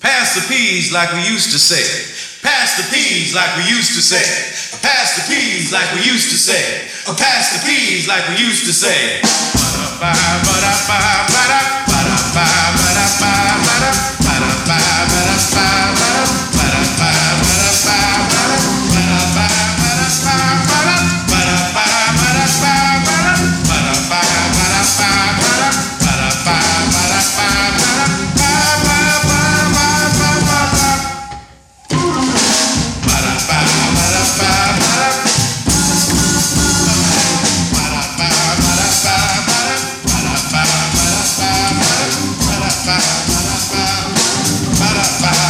Pass the peas like we used to say. Pass the peas like we used to say. Pass the peas like we used to say. Pass the peas like we used to say. fire.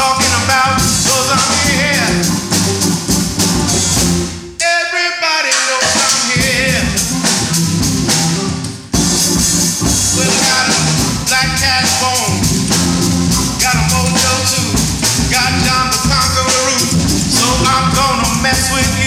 talking about here. Everybody knows I'm here. Well, got a black cat bone. Got a mojo too. Got John the Conqueror. So I'm gonna mess with